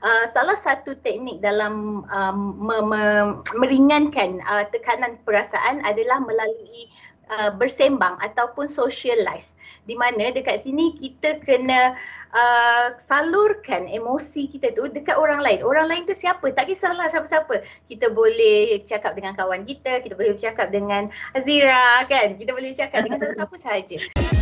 Uh, salah satu teknik dalam um, me- me- meringankan uh, tekanan perasaan adalah melalui uh, bersembang ataupun socialize di mana dekat sini kita kena uh, salurkan emosi kita tu dekat orang lain. Orang lain tu siapa? Tak kisahlah siapa-siapa. Kita boleh cakap dengan kawan kita, kita boleh bercakap dengan Azira kan. Kita boleh bercakap dengan siapa-siapa sahaja.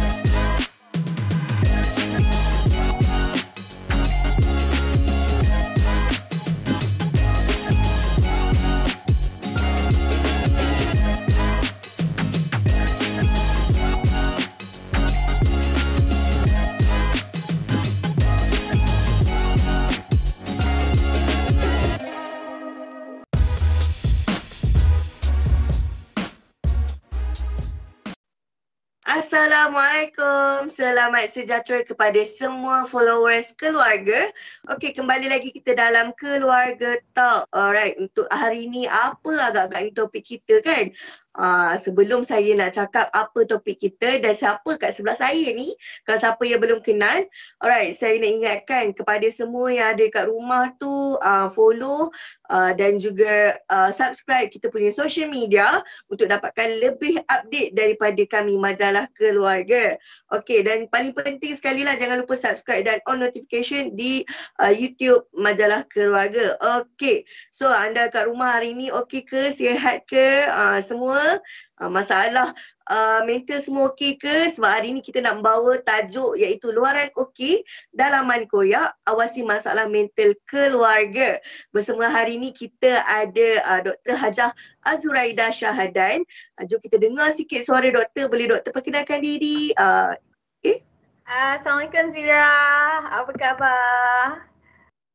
Assalamualaikum. Selamat sejahtera kepada semua followers keluarga. Okey, kembali lagi kita dalam keluarga talk. Alright, untuk hari ini apa agak-agak topik kita kan? Uh, sebelum saya nak cakap apa topik kita dan siapa kat sebelah saya ni kalau siapa yang belum kenal alright saya nak ingatkan kepada semua yang ada kat rumah tu uh, follow uh, dan juga uh, subscribe kita punya social media untuk dapatkan lebih update daripada kami majalah keluarga. Okey dan paling penting sekali lah jangan lupa subscribe dan on notification di uh, YouTube majalah keluarga. Okey so anda kat rumah hari ni okey ke sihat ke uh, semua uh, masalah uh, mental semua okey ke? Sebab hari ni kita nak membawa tajuk iaitu luaran okey dalaman koyak. Awasi masalah mental keluarga. Bersama hari ni kita ada uh, Dr. Hajah Azuraida Syahadan. Uh, jom kita dengar sikit suara doktor. Boleh doktor perkenalkan diri? Uh, eh? Assalamualaikum Zira. Apa khabar?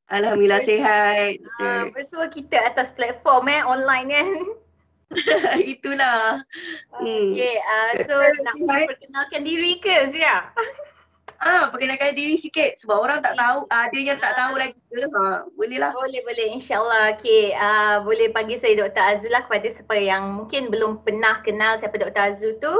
Alhamdulillah sihat. Uh, bersua kita atas platform eh online kan. Itulah. Okay, uh, so nak perkenalkan diri ke Zira? Ah, perkenalkan diri sikit sebab orang tak tahu, ada yang tak tahu lagi ke. Ha, boleh lah. Boleh, boleh. InsyaAllah. Okay, uh, boleh panggil saya Dr. Azul lah kepada siapa yang mungkin belum pernah kenal siapa Dr. Azul tu.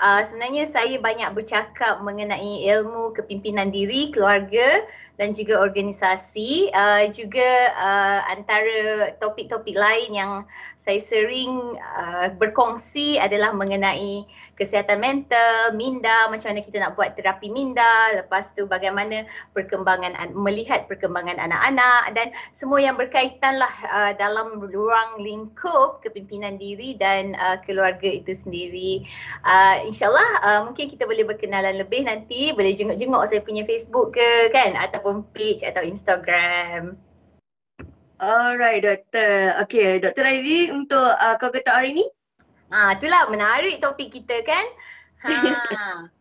Uh, sebenarnya saya banyak bercakap mengenai ilmu kepimpinan diri, keluarga dan juga organisasi. Uh, juga uh, antara topik-topik lain yang saya sering uh, berkongsi adalah mengenai kesihatan mental, minda, macam mana kita nak buat terapi minda, lepas tu bagaimana perkembangan melihat perkembangan anak-anak dan semua yang berkaitan lah uh, dalam ruang lingkup kepimpinan diri dan uh, keluarga itu sendiri. Uh, InsyaAllah uh, mungkin kita boleh berkenalan lebih nanti, boleh jenguk-jenguk saya punya Facebook ke kan ataupun page atau Instagram. Alright doktor. Okay doktor Rairi untuk uh, kau kata hari ni? Ah itulah menarik topik kita kan. Ha.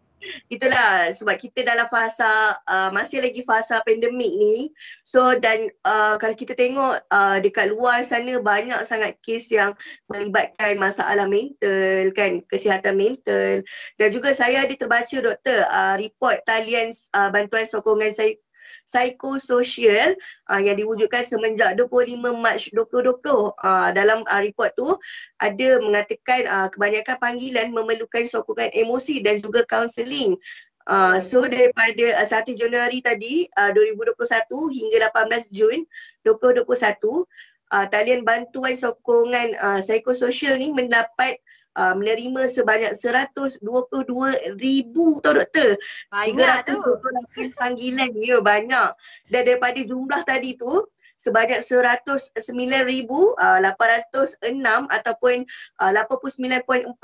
Itulah sebab kita dalam fasa uh, masih lagi fasa pandemik ni. So dan uh, kalau kita tengok uh, dekat luar sana banyak sangat kes yang melibatkan masalah mental kan, kesihatan mental. Dan juga saya ada terbaca doktor uh, report talian uh, bantuan sokongan saya psikososial uh, yang diwujudkan semenjak 25 Mac 2020. Uh, dalam uh, report tu ada mengatakan uh, kebanyakan panggilan memerlukan sokongan emosi dan juga kaunseling. Uh, so daripada uh, 1 Januari tadi uh, 2021 hingga 18 Jun 2021 uh, talian bantuan sokongan uh, psikososial ni mendapat uh, menerima sebanyak 122 ribu tau doktor. Banyak 328 panggilan ya banyak. Dan daripada jumlah tadi tu sebanyak 109,806 uh, ataupun uh, 89.4%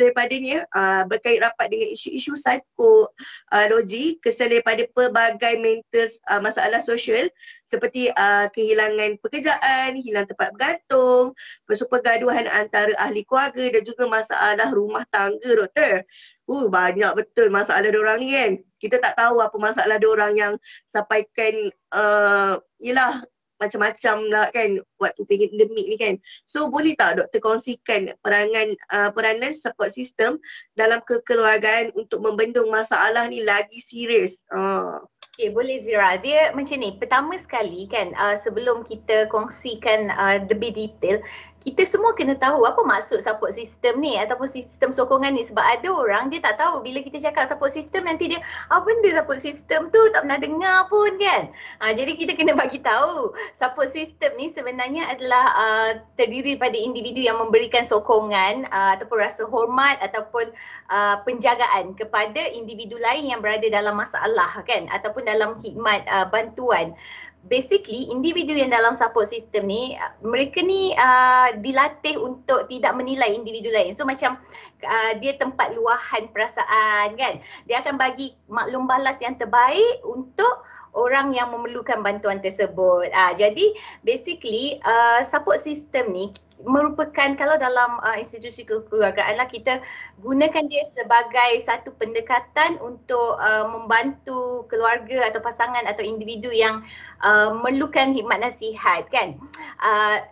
daripadanya uh, berkait rapat dengan isu-isu psikologi kesan daripada pelbagai mental uh, masalah sosial seperti uh, kehilangan pekerjaan, hilang tempat bergantung, pergaduhan antara ahli keluarga dan juga masalah rumah tangga doktor. Uh, banyak betul masalah orang ni kan. Kita tak tahu apa masalah orang yang sampaikan uh, yelah macam-macam lah kan waktu pandemik ni kan. So boleh tak doktor kongsikan perangan uh, peranan support system dalam kekeluargaan untuk membendung masalah ni lagi serius? Uh. Okay, boleh Zira. Dia macam ni, pertama sekali kan uh, sebelum kita kongsikan uh, lebih detail, kita semua kena tahu apa maksud support system ni ataupun sistem sokongan ni. Sebab ada orang dia tak tahu bila kita cakap support system nanti dia apa benda support system tu tak pernah dengar pun kan. Ha, jadi kita kena bagi tahu support system ni sebenarnya adalah uh, terdiri pada individu yang memberikan sokongan uh, ataupun rasa hormat ataupun uh, penjagaan kepada individu lain yang berada dalam masalah kan? Ataupun dalam khidmat uh, bantuan basically individu yang dalam support system ni mereka ni uh, dilatih untuk tidak menilai individu lain. So macam uh, dia tempat luahan perasaan kan. Dia akan bagi maklum balas yang terbaik untuk orang yang memerlukan bantuan tersebut. Uh, jadi basically uh, support system ni merupakan kalau dalam uh, institusi kekeluargaan lah kita gunakan dia sebagai satu pendekatan untuk uh, membantu keluarga atau pasangan atau individu yang uh, memerlukan hikmat nasihat kan. Uh,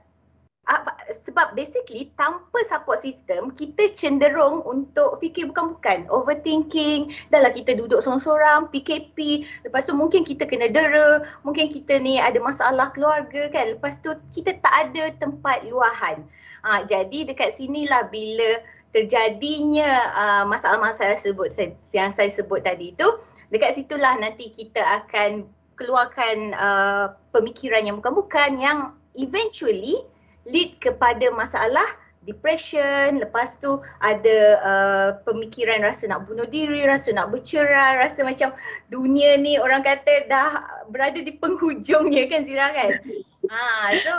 sebab basically tanpa support system kita cenderung untuk fikir bukan-bukan. Overthinking dah lah kita duduk seorang-seorang PKP lepas tu mungkin kita kena dera mungkin kita ni ada masalah keluarga kan lepas tu kita tak ada tempat luahan. Ha, jadi dekat sinilah bila terjadinya uh, masalah-masalah sebut yang saya sebut tadi tu dekat situlah nanti kita akan keluarkan uh, pemikiran yang bukan-bukan yang eventually lead kepada masalah depression, lepas tu ada uh, pemikiran rasa nak bunuh diri, rasa nak bercerai, rasa macam dunia ni orang kata dah berada di penghujungnya kan Zira kan? Ha, so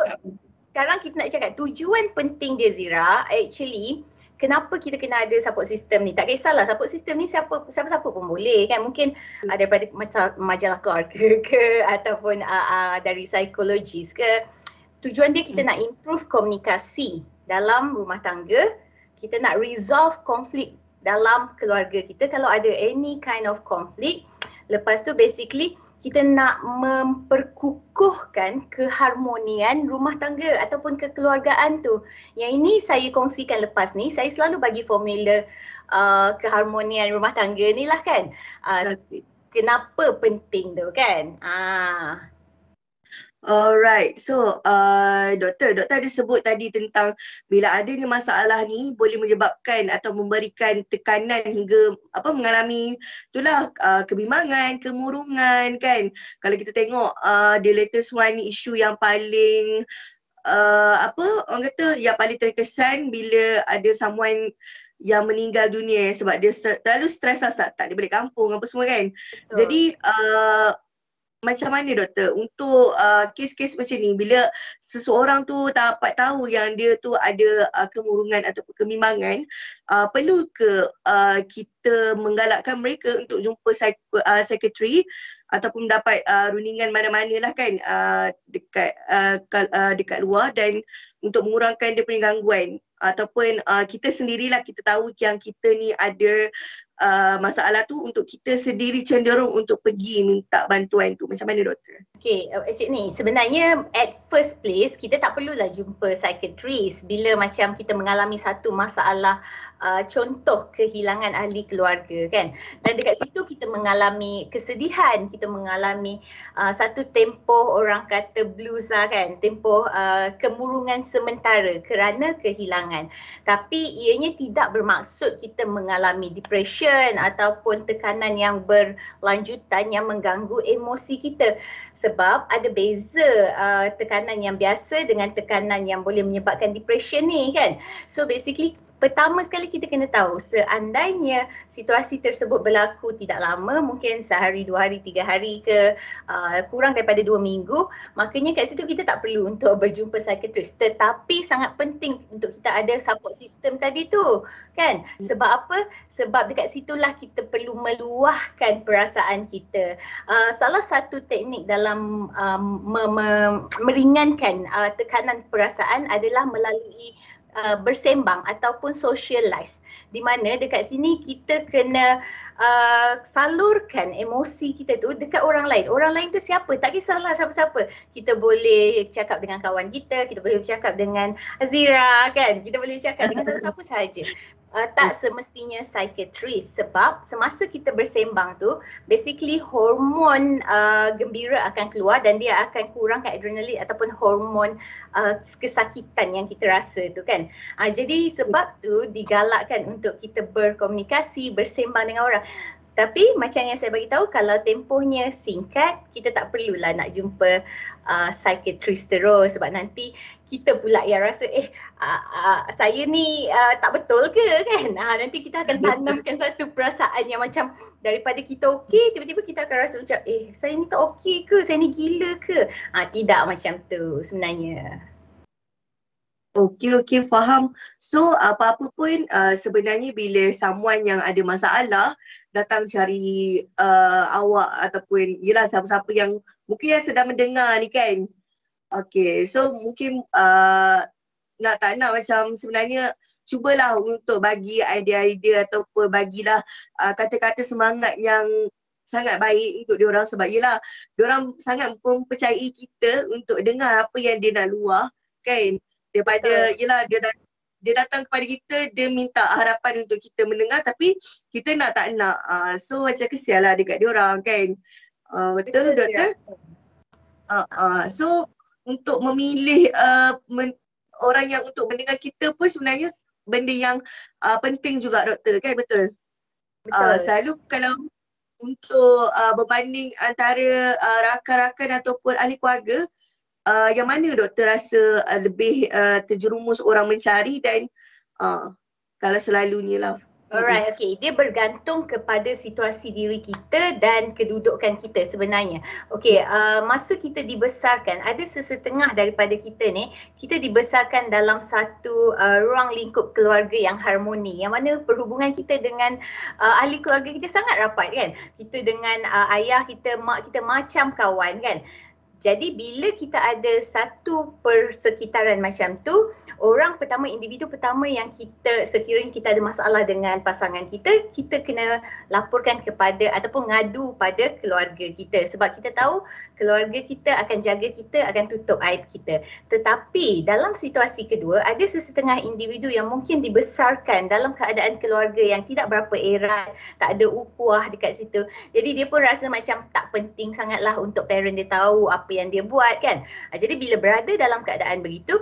sekarang kita nak cakap tujuan penting dia Zira actually kenapa kita kena ada support system ni? Tak kisahlah support system ni siapa siapa-siapa pun boleh kan. Mungkin uh, daripada majalah keluarga ke ataupun uh, uh, dari psikologis ke tujuan dia kita hmm. nak improve komunikasi dalam rumah tangga, kita nak resolve konflik dalam keluarga kita kalau ada any kind of conflict. Lepas tu basically kita nak memperkukuhkan keharmonian rumah tangga ataupun kekeluargaan tu. Yang ini saya kongsikan lepas ni, saya selalu bagi formula uh, keharmonian rumah tangga ni lah kan. Uh, kenapa penting tu kan? Ah, Alright, so uh, doktor, doktor ada sebut tadi tentang bila adanya masalah ni boleh menyebabkan atau memberikan tekanan hingga apa mengalami itulah uh, kebimbangan, kemurungan kan. Kalau kita tengok uh, the latest one isu yang paling uh, apa orang kata yang paling terkesan bila ada someone yang meninggal dunia sebab dia terlalu stres lah tak, tak dia balik kampung apa semua kan. Betul. Jadi uh, macam mana doktor? Untuk uh, kes-kes macam ni bila seseorang tu tak dapat tahu yang dia tu ada uh, kemurungan atau kemimbangan uh, perlu ke uh, kita menggalakkan mereka untuk jumpa psik- uh, sekretari ataupun dapat uh, rundingan mana-mana lah kan uh, dekat uh, uh, dekat luar dan untuk mengurangkan dia punya gangguan. Ataupun uh, kita sendirilah kita tahu yang kita ni ada uh, masalah tu untuk kita sendiri cenderung untuk pergi minta bantuan tu. Macam mana doktor? Okay, uh, Cik ni sebenarnya at first place kita tak perlulah jumpa psychiatrist bila macam kita mengalami satu masalah uh, contoh kehilangan ahli keluarga kan. Dan dekat situ kita mengalami kesedihan, kita mengalami uh, satu tempoh orang kata blues lah kan, tempoh uh, kemurungan sementara kerana kehilangan. Tapi ianya tidak bermaksud kita mengalami depression ataupun tekanan yang berlanjutan yang mengganggu emosi kita sebab ada beza uh, tekanan yang biasa dengan tekanan yang boleh menyebabkan depression ni kan. So basically pertama sekali kita kena tahu seandainya situasi tersebut berlaku tidak lama mungkin sehari dua hari tiga hari ke uh, kurang daripada dua minggu makanya kat situ kita tak perlu untuk berjumpa psikiatris tetapi sangat penting untuk kita ada support system tadi tu kan? Sebab apa? Sebab dekat situlah kita perlu meluahkan perasaan kita. Uh, salah satu teknik dalam um, me- me- meringankan uh, tekanan perasaan adalah melalui uh, bersembang ataupun socialize di mana dekat sini kita kena uh, salurkan emosi kita tu dekat orang lain. Orang lain tu siapa? Tak kisahlah siapa-siapa. Kita boleh cakap dengan kawan kita, kita boleh bercakap dengan Azira kan. Kita boleh cakap dengan siapa-siapa sahaja. Uh, tak semestinya psikiatris sebab semasa kita bersembang tu basically hormon uh, gembira akan keluar dan dia akan kurangkan adrenalin ataupun hormon uh, kesakitan yang kita rasa tu kan. Uh, jadi sebab tu digalakkan untuk kita berkomunikasi, bersembang dengan orang. Tapi macam yang saya bagi tahu kalau tempohnya singkat, kita tak perlulah nak jumpa uh, psychiatrist terus sebab nanti kita pula yang rasa eh uh, uh, saya ni uh, tak betul ke kan. Uh, nanti kita akan tanamkan satu perasaan yang macam daripada kita okey tiba-tiba kita akan rasa macam eh saya ni tak okey ke, saya ni gila ke. Uh, tidak macam tu sebenarnya. Okey, okey, faham. So, apa-apa pun uh, sebenarnya bila someone yang ada masalah datang cari uh, awak ataupun yelah siapa-siapa yang mungkin yang sedang mendengar ni kan. Okay, so mungkin uh, nak tak nak macam sebenarnya cubalah untuk bagi idea-idea ataupun bagilah uh, kata-kata semangat yang sangat baik untuk diorang sebab yelah diorang sangat mempercayai kita untuk dengar apa yang dia nak luah kan daripada yelah dia dah dia datang kepada kita dia minta harapan untuk kita mendengar tapi kita nak tak nak uh, so macam kesian lah dekat dia orang kan? Uh, betul, betul doktor? uh, uh, so untuk memilih uh, men- orang yang untuk mendengar kita pun sebenarnya benda yang uh, penting juga doktor kan? Betul? Betul. Uh, selalu kalau untuk uh, berbanding antara uh, rakan-rakan ataupun ahli keluarga uh, yang mana doktor rasa uh, lebih uh, terjerumus orang mencari dan uh, kalau selalunya lah. Alright, okay. Dia bergantung kepada situasi diri kita dan kedudukan kita sebenarnya. Okay, uh, masa kita dibesarkan, ada sesetengah daripada kita ni, kita dibesarkan dalam satu uh, ruang lingkup keluarga yang harmoni. Yang mana perhubungan kita dengan uh, ahli keluarga kita sangat rapat kan. Kita dengan uh, ayah kita, mak kita macam kawan kan. Jadi bila kita ada satu persekitaran macam tu, orang pertama, individu pertama yang kita sekiranya kita ada masalah dengan pasangan kita, kita kena laporkan kepada ataupun ngadu pada keluarga kita. Sebab kita tahu keluarga kita akan jaga kita, akan tutup aib kita. Tetapi dalam situasi kedua, ada sesetengah individu yang mungkin dibesarkan dalam keadaan keluarga yang tidak berapa erat, tak ada ukuah dekat situ. Jadi dia pun rasa macam tak penting sangatlah untuk parent dia tahu apa apa yang dia buat kan. Uh, jadi bila berada dalam keadaan begitu,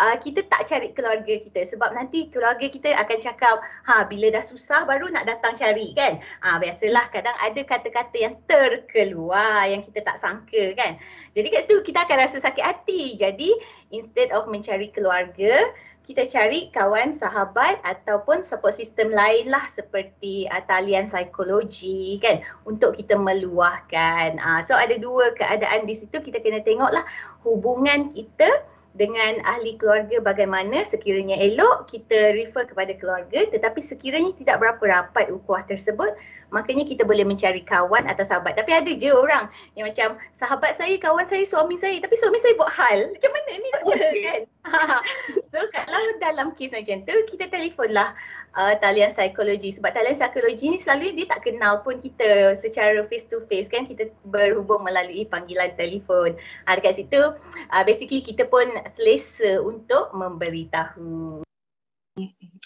uh, kita tak cari keluarga kita sebab nanti keluarga kita akan cakap, ha bila dah susah baru nak datang cari kan. Ah uh, biasalah kadang ada kata-kata yang terkeluar yang kita tak sangka kan. Jadi kat situ kita akan rasa sakit hati. Jadi instead of mencari keluarga, kita cari kawan, sahabat ataupun support system lain lah seperti uh, talian psikologi kan untuk kita meluahkan. Uh, so ada dua keadaan di situ kita kena tengoklah hubungan kita dengan ahli keluarga bagaimana sekiranya elok kita refer kepada keluarga tetapi sekiranya tidak berapa rapat ukuah tersebut makanya kita boleh mencari kawan atau sahabat. Tapi ada je orang yang macam sahabat saya kawan saya suami saya. Tapi suami saya buat hal. Macam mana ni doktor okay. kan? So kalau dalam kes macam tu kita telefonlah uh, talian psikologi. Sebab talian psikologi ni selalu dia tak kenal pun kita secara face to face kan? Kita berhubung melalui panggilan telefon. Uh, dekat situ uh, basically kita pun selesa untuk memberitahu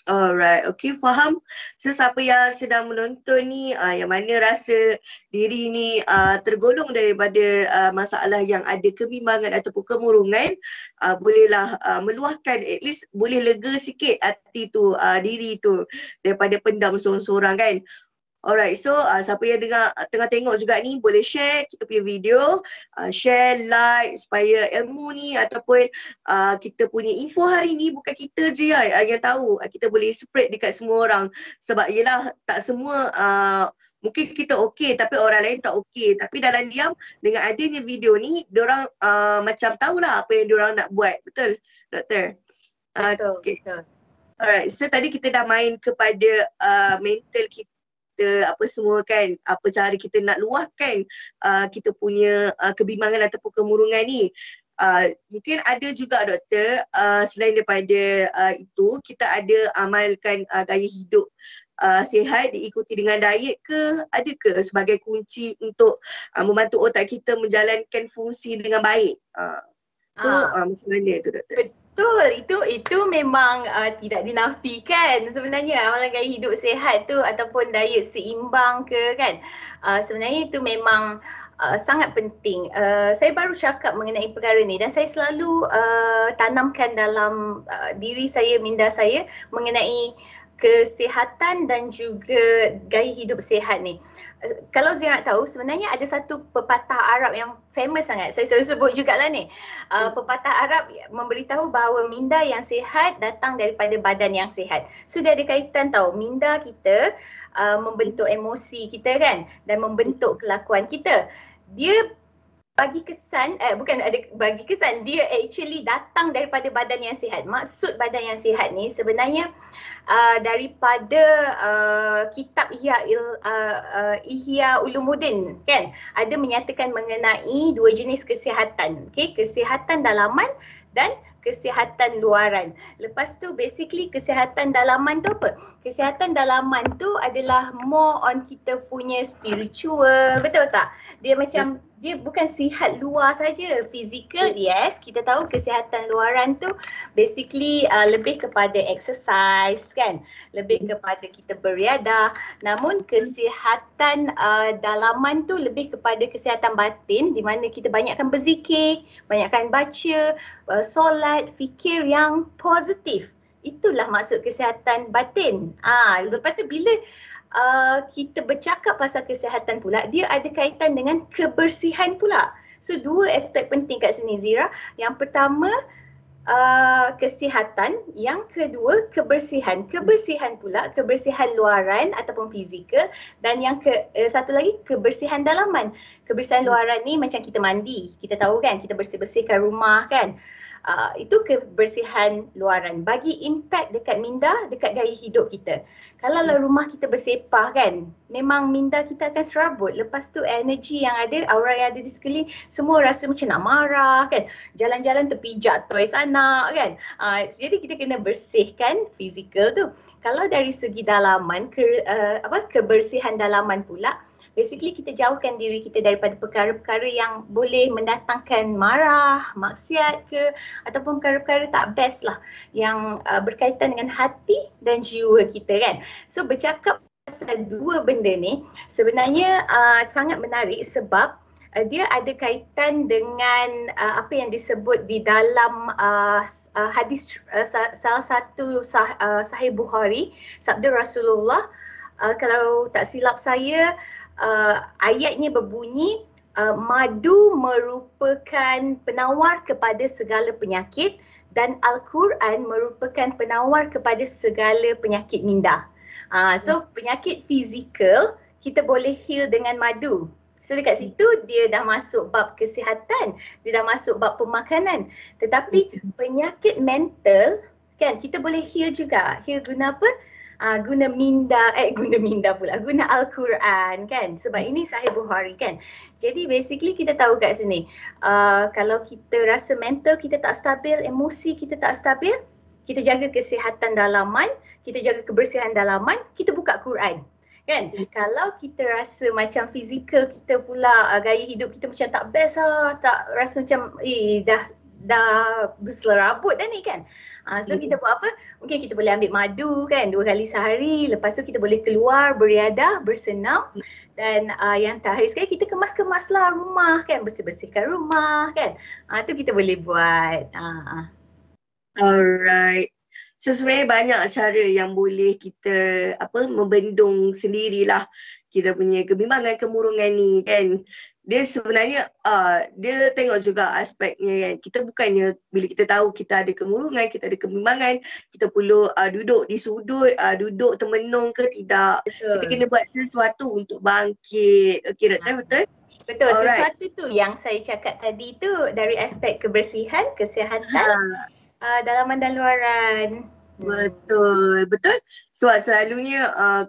Alright, okay faham. So siapa yang sedang menonton ni uh, yang mana rasa diri ni uh, tergolong daripada uh, masalah yang ada kebimbangan ataupun kemurungan uh, bolehlah uh, meluahkan at least boleh lega sikit hati tu uh, diri tu daripada pendam seorang-seorang kan. Alright, so uh, siapa yang dengar, tengah tengok juga ni boleh share kita punya video, uh, share, like supaya ilmu ni ataupun uh, kita punya info hari ni bukan kita je ya, uh, yang tahu. Uh, kita boleh spread dekat semua orang sebab yelah tak semua uh, mungkin kita okey tapi orang lain tak okey. Tapi dalam diam dengan adanya video ni, orang uh, macam tahulah apa yang orang nak buat. Betul, doktor? Uh, betul, okay. betul. Alright, so tadi kita dah main kepada uh, mental kita kita apa semua kan apa cara kita nak luahkan uh, kita punya uh, kebimbangan ataupun kemurungan ni. Uh, mungkin ada juga doktor uh, selain daripada uh, itu kita ada amalkan uh, gaya hidup uh, sihat diikuti dengan diet ke ada ke sebagai kunci untuk uh, membantu otak kita menjalankan fungsi dengan baik? Uh, so uh, uh, macam mana tu doktor Betul, itu itu memang uh, tidak dinafikan sebenarnya amalan gaya hidup sihat tu ataupun diet seimbang ke kan. Uh, sebenarnya itu memang uh, sangat penting. Uh, saya baru cakap mengenai perkara ni dan saya selalu uh, tanamkan dalam uh, diri saya, minda saya mengenai kesihatan dan juga gaya hidup sihat ni kalau Zira tahu sebenarnya ada satu pepatah Arab yang famous sangat. Saya selalu sebut jugalah ni. Uh, pepatah Arab memberitahu bahawa minda yang sihat datang daripada badan yang sihat. Sudah so, ada kaitan tahu minda kita uh, membentuk emosi kita kan dan membentuk kelakuan kita. Dia bagi kesan eh bukan ada bagi kesan dia actually datang daripada badan yang sihat. Maksud badan yang sihat ni sebenarnya uh, daripada uh, kitab Ihya uh, uh, Ihya Ulumuddin kan ada menyatakan mengenai dua jenis kesihatan. Okey, kesihatan dalaman dan kesihatan luaran. Lepas tu basically kesihatan dalaman tu apa? Kesihatan dalaman tu adalah more on kita punya spiritual, betul tak? Dia macam dia bukan sihat luar saja, fizikal yes, kita tahu kesihatan luaran tu basically uh, lebih kepada exercise kan, lebih kepada kita beriadah. Namun kesihatan uh, dalaman tu lebih kepada kesihatan batin di mana kita banyakkan berzikir, banyakkan baca, uh, solat, fikir yang positif. Itulah maksud kesihatan batin. Ah, lepas tu bila uh, kita bercakap pasal kesihatan pula, dia ada kaitan dengan kebersihan pula. So dua aspek penting kat sini Zira. Yang pertama uh, kesihatan, yang kedua kebersihan. Kebersihan pula, kebersihan luaran ataupun fizikal dan yang ke uh, satu lagi kebersihan dalaman. Kebersihan luaran ni macam kita mandi. Kita tahu kan, kita bersih-bersihkan rumah kan. Uh, itu kebersihan luaran. Bagi impact dekat minda dekat gaya hidup kita. Kalau lah rumah kita bersepah kan memang minda kita akan serabut. Lepas tu energi yang ada aura yang ada di sekeliling semua rasa macam nak marah kan. Jalan-jalan terpijak toys anak kan. Uh, jadi kita kena bersihkan fizikal tu. Kalau dari segi dalaman ke, uh, apa kebersihan dalaman pula basically kita jauhkan diri kita daripada perkara-perkara yang boleh mendatangkan marah, maksiat ke ataupun perkara-perkara tak best lah yang uh, berkaitan dengan hati dan jiwa kita kan. So bercakap pasal dua benda ni sebenarnya uh, sangat menarik sebab uh, dia ada kaitan dengan uh, apa yang disebut di dalam uh, uh, hadis uh, salah satu sah, uh, sahih Bukhari sabda Rasulullah uh, kalau tak silap saya uh, ayatnya berbunyi uh, madu merupakan penawar kepada segala penyakit dan Al-Quran merupakan penawar kepada segala penyakit minda. Uh, so penyakit fizikal kita boleh heal dengan madu. So dekat situ dia dah masuk bab kesihatan, dia dah masuk bab pemakanan. Tetapi penyakit mental kan kita boleh heal juga. Heal guna apa? Uh, guna minda eh guna minda pula guna al-Quran kan sebab ini sahih Bukhari kan. Jadi basically kita tahu kat sini uh, kalau kita rasa mental kita tak stabil, emosi kita tak stabil, kita jaga kesihatan dalaman, kita jaga kebersihan dalaman, kita buka Quran. Kan? Hmm. Kalau kita rasa macam fizikal kita pula uh, gaya hidup kita macam tak best lah, tak rasa macam eh dah dah berserabut dah ni kan. Uh, so kita buat apa? Mungkin kita boleh ambil madu kan dua kali sehari. Lepas tu kita boleh keluar beriadah, bersenam. Dan uh, yang terakhir sekali kita kemas-kemaslah rumah kan. Bersih-bersihkan rumah kan. Uh, tu kita boleh buat. Uh. Alright. So sebenarnya banyak cara yang boleh kita apa membendung sendirilah kita punya kebimbangan kemurungan ni kan dia sebenarnya uh, dia tengok juga aspeknya kan kita bukannya bila kita tahu kita ada kemurungan kita ada kebimbangan kita perlu uh, duduk di sudut uh, duduk termenung ke tidak betul. kita kena buat sesuatu untuk bangkit okey doktor ha. betul betul Alright. sesuatu tu yang saya cakap tadi tu dari aspek kebersihan kesihatan ha. uh, dalaman dan luaran betul betul sebab selalunya uh,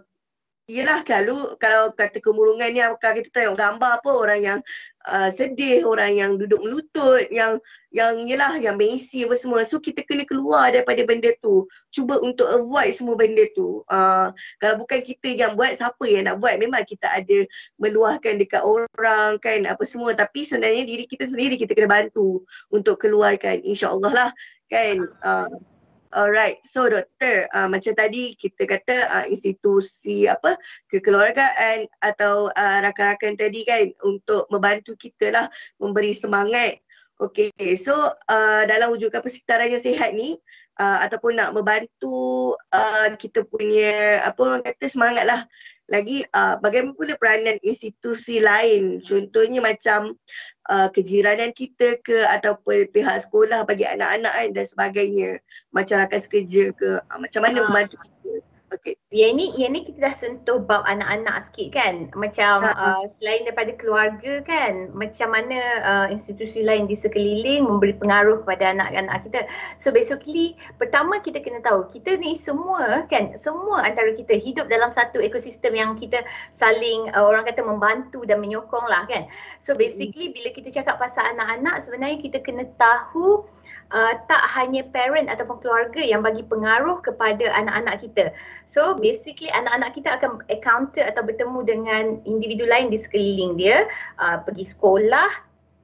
Yelah kalau kalau kata kemurungan ni kalau kita tengok gambar apa orang yang uh, sedih, orang yang duduk melutut, yang yang yelah yang mengisi apa semua. So kita kena keluar daripada benda tu. Cuba untuk avoid semua benda tu. Uh, kalau bukan kita yang buat, siapa yang nak buat? Memang kita ada meluahkan dekat orang kan apa semua. Tapi sebenarnya diri kita sendiri kita kena bantu untuk keluarkan insyaAllah lah kan uh, Alright, so doktor, uh, macam tadi kita kata uh, institusi apa kekeluargaan atau uh, rakan-rakan tadi kan untuk membantu kita lah memberi semangat. Okay, so uh, dalam wujudkan persekitaran yang sihat ni uh, ataupun nak membantu uh, kita punya apa orang kata semangat lah lagi uh, bagaimana pula peranan institusi lain? Contohnya macam uh, kejiranan kita ke ataupun pihak sekolah bagi anak-anak kan dan sebagainya. Macam rakan sekerja ke? Uh, macam mana uh. membantu kita Okay. Yang ni, yang ni kita dah sentuh bab anak-anak sikit kan. Macam uh, selain daripada keluarga kan, macam mana uh, institusi lain di sekeliling memberi pengaruh kepada anak-anak kita. So basically, pertama kita kena tahu, kita ni semua kan, semua antara kita hidup dalam satu ekosistem yang kita saling uh, orang kata membantu dan menyokong lah kan. So basically bila kita cakap pasal anak-anak, sebenarnya kita kena tahu uh, tak hanya parent ataupun keluarga yang bagi pengaruh kepada anak-anak kita. So basically anak-anak kita akan encounter atau bertemu dengan individu lain di sekeliling dia, uh, pergi sekolah,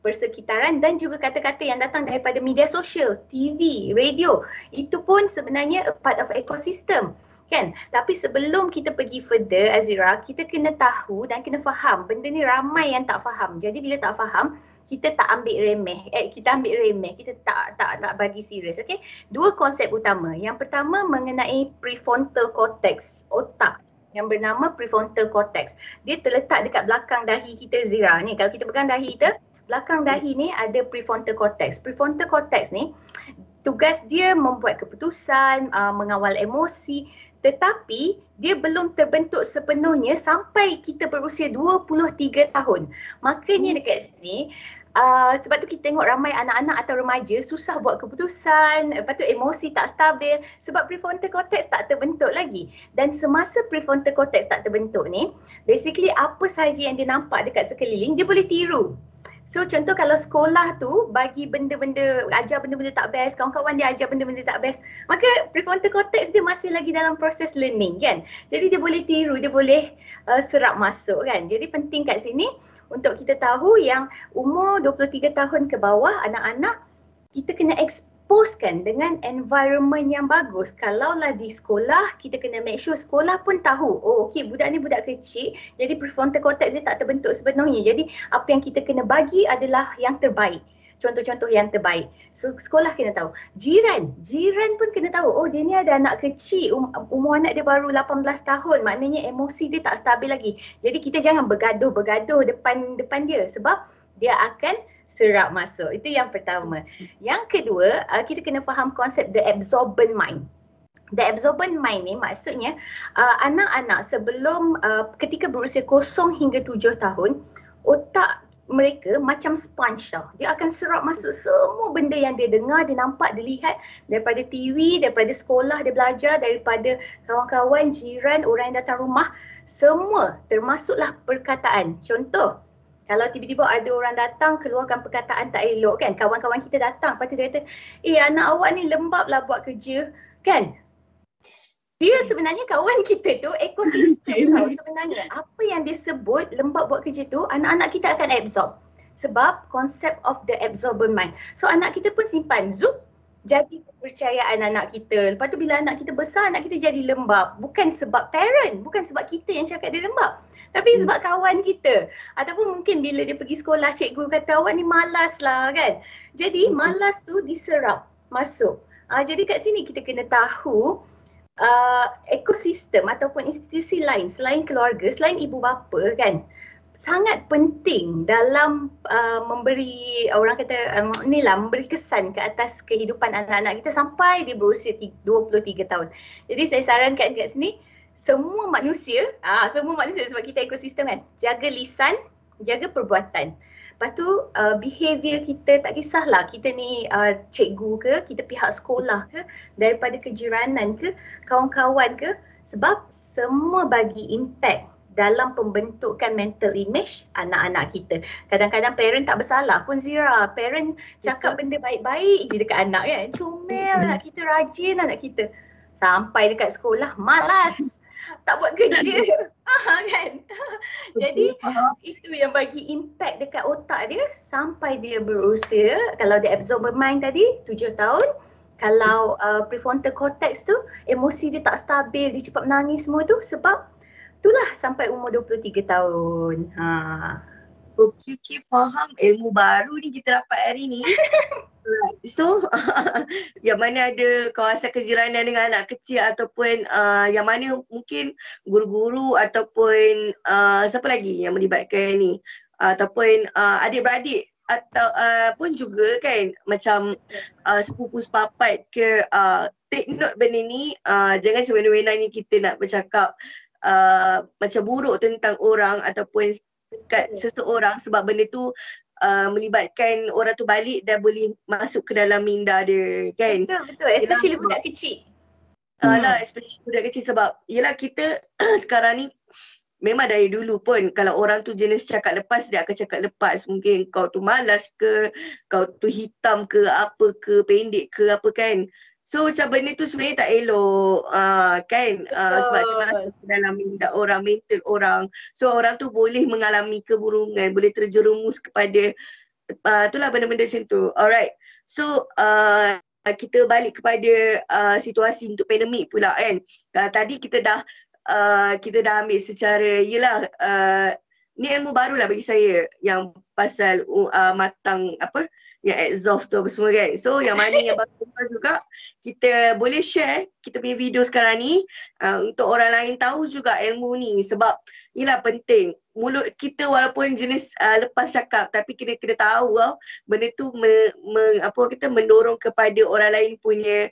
persekitaran dan juga kata-kata yang datang daripada media sosial, TV, radio. Itu pun sebenarnya a part of ekosistem kan tapi sebelum kita pergi further Azira kita kena tahu dan kena faham benda ni ramai yang tak faham jadi bila tak faham kita tak ambil remeh. Eh kita ambil remeh. Kita tak tak tak bagi serius okey? Dua konsep utama. Yang pertama mengenai prefrontal cortex otak. Yang bernama prefrontal cortex. Dia terletak dekat belakang dahi kita Zira. Ni kalau kita pegang dahi kita belakang dahi ni ada prefrontal cortex. Prefrontal cortex ni tugas dia membuat keputusan uh, mengawal emosi tetapi dia belum terbentuk sepenuhnya sampai kita berusia 23 tahun. Makanya hmm. dekat sini Uh, sebab tu kita tengok ramai anak-anak atau remaja susah buat keputusan, lepas tu emosi tak stabil sebab prefrontal cortex tak terbentuk lagi. Dan semasa prefrontal cortex tak terbentuk ni, basically apa sahaja yang dia nampak dekat sekeliling dia boleh tiru. So contoh kalau sekolah tu bagi benda-benda, ajar benda-benda tak best, kawan-kawan dia ajar benda-benda tak best, maka prefrontal cortex dia masih lagi dalam proses learning kan. Jadi dia boleh tiru, dia boleh uh, serap masuk kan. Jadi penting kat sini untuk kita tahu yang umur 23 tahun ke bawah anak-anak kita kena explore posekan dengan environment yang bagus. Kalaulah di sekolah, kita kena make sure sekolah pun tahu, oh okey budak ni budak kecil, jadi prefrontal cortex dia tak terbentuk sebenarnya. Jadi apa yang kita kena bagi adalah yang terbaik. Contoh-contoh yang terbaik. So sekolah kena tahu. Jiran, jiran pun kena tahu, oh dia ni ada anak kecil, um, umur anak dia baru 18 tahun, maknanya emosi dia tak stabil lagi. Jadi kita jangan bergaduh-bergaduh depan depan dia sebab dia akan serap masuk. Itu yang pertama. Yang kedua, uh, kita kena faham konsep the absorbent mind. The absorbent mind ni maksudnya uh, anak-anak sebelum uh, ketika berusia kosong hingga tujuh tahun, otak mereka macam sponge tau. Dia akan serap masuk semua benda yang dia dengar, dia nampak, dia lihat daripada TV, daripada sekolah dia belajar, daripada kawan-kawan, jiran, orang yang datang rumah. Semua termasuklah perkataan. Contoh, kalau tiba-tiba ada orang datang keluarkan perkataan tak elok kan kawan-kawan kita datang lepas tu dia kata eh anak awak ni lembab lah buat kerja kan dia sebenarnya kawan kita tu ekosistem tau sebenarnya apa yang dia sebut lembab buat kerja tu anak-anak kita akan absorb sebab konsep of the absorbent mind so anak kita pun simpan zup jadi kepercayaan anak kita. Lepas tu bila anak kita besar, anak kita jadi lembab. Bukan sebab parent, bukan sebab kita yang cakap dia lembab. Tapi hmm. sebab kawan kita ataupun mungkin bila dia pergi sekolah cikgu kata awak ni malas lah kan. Jadi hmm. malas tu diserap masuk. Uh, jadi kat sini kita kena tahu uh, ekosistem ataupun institusi lain selain keluarga, selain ibu bapa kan sangat penting dalam uh, memberi orang kata um, ni lah memberi kesan ke atas kehidupan anak-anak kita sampai dia berusia 23 tahun. Jadi saya sarankan kat sini semua manusia, ah semua manusia sebab kita ekosistem kan, jaga lisan, jaga perbuatan. Lepas tu uh, behavior kita tak kisahlah kita ni uh, cikgu ke, kita pihak sekolah ke, daripada kejiranan ke, kawan-kawan ke sebab semua bagi impact dalam pembentukan mental image anak-anak kita. Kadang-kadang parent tak bersalah pun Zira. Parent cakap benda baik-baik je dekat anak kan. Comel anak kita, rajin anak kita. Sampai dekat sekolah malas tak buat kerja. Ah, kan? Jadi itu yang bagi impact dekat otak dia sampai dia berusia kalau dia absorb mind tadi tujuh tahun kalau uh, prefrontal cortex tu emosi dia tak stabil, dia cepat menangis semua tu sebab itulah sampai umur 23 tahun. Ha. Okey, okay, faham? Ilmu baru ni kita dapat hari ni. So, yang mana ada kawasan kejiranan dengan anak kecil ataupun uh, yang mana mungkin guru-guru ataupun uh, siapa lagi yang melibatkan ni? Ataupun uh, adik-beradik atau uh, pun juga kan? Macam uh, sepupu sepapat ke uh, take note benda ni uh, jangan sewena-wena ni kita nak bercakap uh, macam buruk tentang orang ataupun kat seseorang sebab benda tu uh, melibatkan orang tu balik dan boleh masuk ke dalam minda dia kan? Betul betul. Especially yelah, budak kecil. Uh, lah especially budak kecil sebab yelah kita sekarang ni memang dari dulu pun kalau orang tu jenis cakap lepas dia akan cakap lepas. Mungkin kau tu malas ke kau tu hitam ke apa ke pendek ke apa kan So macam benda tu sebenarnya tak elok uh, kan uh, sebab dia masuk dalam minda orang, mental orang. So orang tu boleh mengalami keburungan, boleh terjerumus kepada uh, itulah benda-benda macam tu. Alright. So uh, kita balik kepada uh, situasi untuk pandemik pula kan. Uh, tadi kita dah uh, kita dah ambil secara yelah uh, ni ilmu baru lah bagi saya yang pasal uh, matang apa yang exhaust tu apa semua kan. So yang mana yang bagus juga kita boleh share kita punya video sekarang ni uh, untuk orang lain tahu juga ilmu ni sebab inilah penting. Mulut kita walaupun jenis uh, lepas cakap tapi kita kena tahu uh, benda tu me, me, apa kita mendorong kepada orang lain punya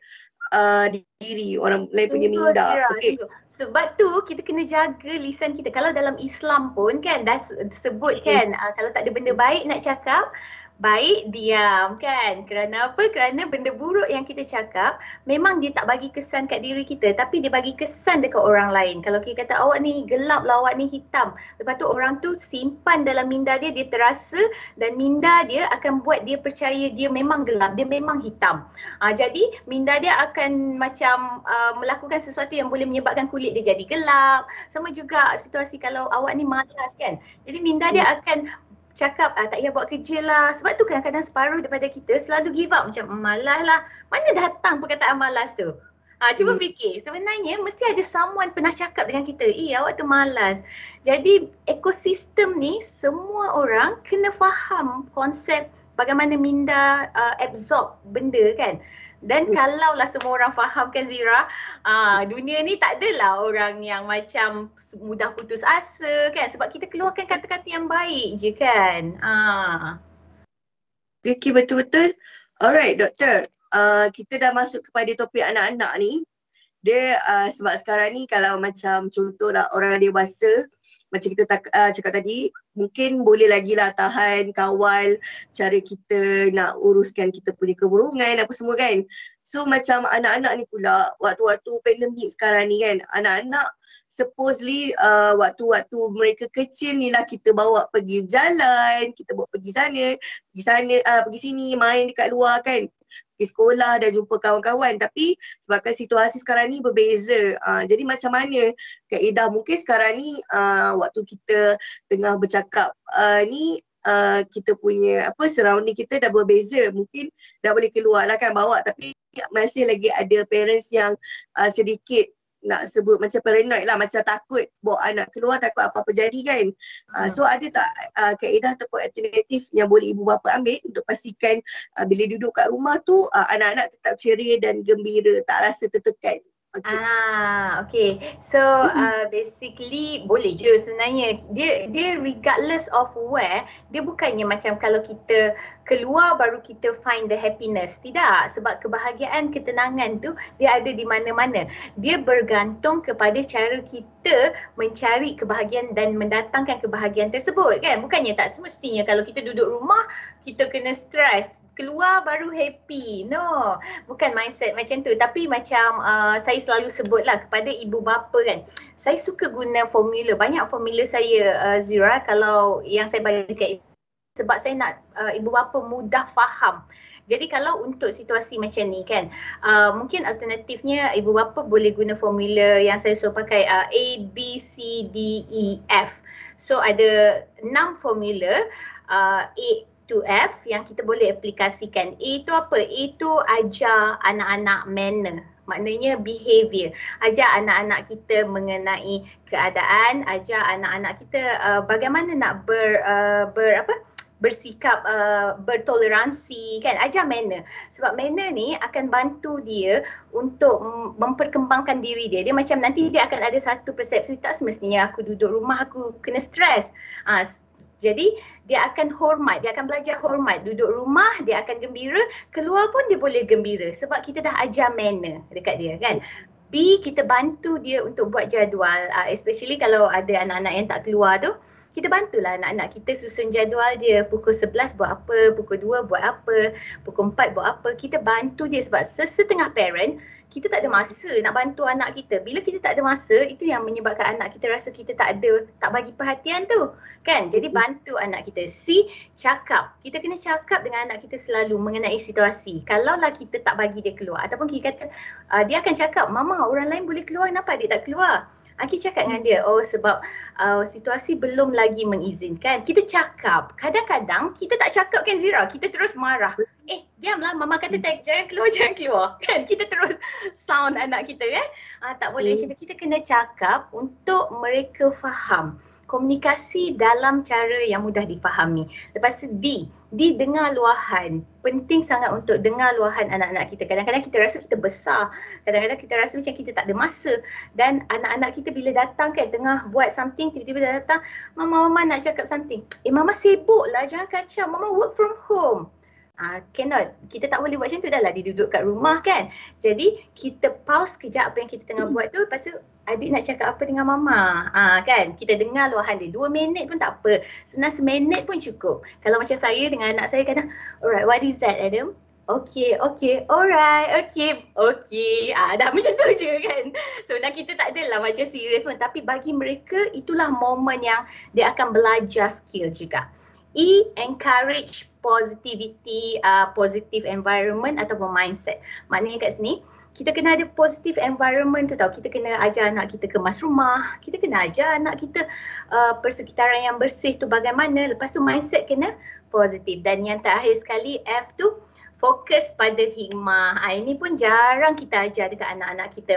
uh, diri, orang lain punya minda. Okay. Sebab tu kita kena jaga lisan kita. Kalau dalam Islam pun kan dah sebut kan uh, kalau tak ada benda baik nak cakap baik diam kan? Kerana apa? Kerana benda buruk yang kita cakap memang dia tak bagi kesan kat diri kita tapi dia bagi kesan dekat orang lain. Kalau kita kata awak ni gelap lah awak ni hitam. Lepas tu orang tu simpan dalam minda dia dia terasa dan minda dia akan buat dia percaya dia memang gelap dia memang hitam. Uh, jadi minda dia akan macam uh, melakukan sesuatu yang boleh menyebabkan kulit dia jadi gelap. Sama juga situasi kalau awak ni malas kan? Jadi minda dia hmm. akan cakap ah, tak payah buat kerja lah. Sebab tu kadang-kadang separuh daripada kita selalu give up macam malas lah. Mana datang perkataan malas tu? Ha, cuba hmm. fikir, sebenarnya mesti ada someone pernah cakap dengan kita, eh awak tu malas. Jadi ekosistem ni semua orang kena faham konsep bagaimana minda uh, absorb benda kan. Dan kalaulah semua orang fahamkan Zira, uh, dunia ni tak adalah orang yang macam mudah putus asa kan sebab kita keluarkan kata-kata yang baik je kan. Uh. Okay, betul-betul. Alright doktor, uh, kita dah masuk kepada topik anak-anak ni. Dia uh, sebab sekarang ni kalau macam contoh lah orang dewasa macam kita tak, uh, cakap tadi mungkin boleh lagi lah tahan kawal cara kita nak uruskan kita punya keburungan apa semua kan. So macam anak-anak ni pula waktu-waktu pandemik sekarang ni kan anak-anak supposedly uh, waktu-waktu mereka kecil ni lah kita bawa pergi jalan kita bawa pergi sana pergi sana uh, pergi sini main dekat luar kan pergi sekolah dan jumpa kawan-kawan. Tapi sebabkan situasi sekarang ni berbeza. Uh, jadi macam mana Kak Ida mungkin sekarang ni uh, waktu kita tengah bercakap uh, ni uh, kita punya apa surrounding kita dah berbeza. Mungkin dah boleh keluar lah kan bawa. Tapi masih lagi ada parents yang uh, sedikit nak sebut macam paranoid lah macam takut bawa anak keluar takut apa-apa jadi kan. Uh, so ada tak uh, kaedah ataupun alternatif yang boleh ibu bapa ambil untuk pastikan uh, bila duduk kat rumah tu uh, anak-anak tetap ceria dan gembira tak rasa tertekan Okay. Ah, okay. So uh, basically boleh je sebenarnya. Dia dia regardless of where, dia bukannya macam kalau kita keluar baru kita find the happiness. Tidak. Sebab kebahagiaan, ketenangan tu dia ada di mana-mana. Dia bergantung kepada cara kita mencari kebahagiaan dan mendatangkan kebahagiaan tersebut kan. Bukannya tak semestinya kalau kita duduk rumah, kita kena stress keluar baru happy. No, bukan mindset macam tu. Tapi macam uh, saya selalu sebutlah kepada ibu bapa kan. Saya suka guna formula. Banyak formula saya uh, Zira kalau yang saya bagi dekat sebab saya nak uh, ibu bapa mudah faham. Jadi kalau untuk situasi macam ni kan, uh, mungkin alternatifnya ibu bapa boleh guna formula yang saya suruh pakai uh, A, B, C, D, E, F. So ada enam formula. Uh, A, A2F yang kita boleh aplikasikan. A itu apa? A itu ajar anak-anak manner. Maknanya behavior. Ajar anak-anak kita mengenai keadaan, ajar anak-anak kita uh, bagaimana nak ber, uh, ber apa? bersikap uh, bertoleransi kan ajar manner sebab manner ni akan bantu dia untuk memperkembangkan diri dia dia macam nanti dia akan ada satu persepsi tak semestinya aku duduk rumah aku kena stres uh, jadi dia akan hormat, dia akan belajar hormat. Duduk rumah dia akan gembira, keluar pun dia boleh gembira sebab kita dah ajar manner dekat dia kan. B kita bantu dia untuk buat jadual uh, especially kalau ada anak-anak yang tak keluar tu kita bantulah anak-anak kita susun jadual dia pukul 11 buat apa, pukul 2 buat apa, pukul 4 buat apa. Kita bantu dia sebab sesetengah parent kita tak ada masa nak bantu anak kita. Bila kita tak ada masa, itu yang menyebabkan anak kita rasa kita tak ada, tak bagi perhatian tu. Kan? Jadi bantu anak kita. Si, cakap. Kita kena cakap dengan anak kita selalu mengenai situasi. Kalaulah kita tak bagi dia keluar ataupun kita kata, uh, dia akan cakap, Mama orang lain boleh keluar, kenapa dia tak keluar? Aki cakap dengan dia, oh sebab uh, situasi belum lagi mengizinkan. Kita cakap, kadang-kadang kita tak cakap kan Zira, kita terus marah. Eh, diamlah mama kata tak, jangan keluar, jangan keluar. Kan kita terus sound anak kita kan. Uh, tak boleh, hmm. kita kena cakap untuk mereka faham komunikasi dalam cara yang mudah difahami. Lepas tu D, D dengar luahan. Penting sangat untuk dengar luahan anak-anak kita. Kadang-kadang kita rasa kita besar. Kadang-kadang kita rasa macam kita tak ada masa. Dan anak-anak kita bila datang kan tengah buat something, tiba-tiba datang, Mama, Mama nak cakap something. Eh Mama sibuk lah, jangan kacau. Mama work from home. Ah, cannot. Kita tak boleh buat macam tu dah lah. Duduk kat rumah kan. Jadi kita pause kejap apa yang kita tengah buat tu. Lepas tu adik nak cakap apa dengan mama. Ah, kan. Kita dengar luahan dia. Dua minit pun tak apa. Sebenarnya seminit pun cukup. Kalau macam saya dengan anak saya kadang. Alright what is that Adam? Okay, okay, alright, okay, okay. Ah, dah macam tu je kan. Sebenarnya kita tak adalah macam serius pun. Tapi bagi mereka itulah momen yang dia akan belajar skill juga. E, encourage positivity, uh, positive environment ataupun mindset. Maknanya kat sini, kita kena ada positive environment tu tau. Kita kena ajar anak kita kemas rumah. Kita kena ajar anak kita uh, persekitaran yang bersih tu bagaimana. Lepas tu mindset kena positif. Dan yang terakhir sekali F tu fokus pada hikmah. Ha, ini pun jarang kita ajar dekat anak-anak kita.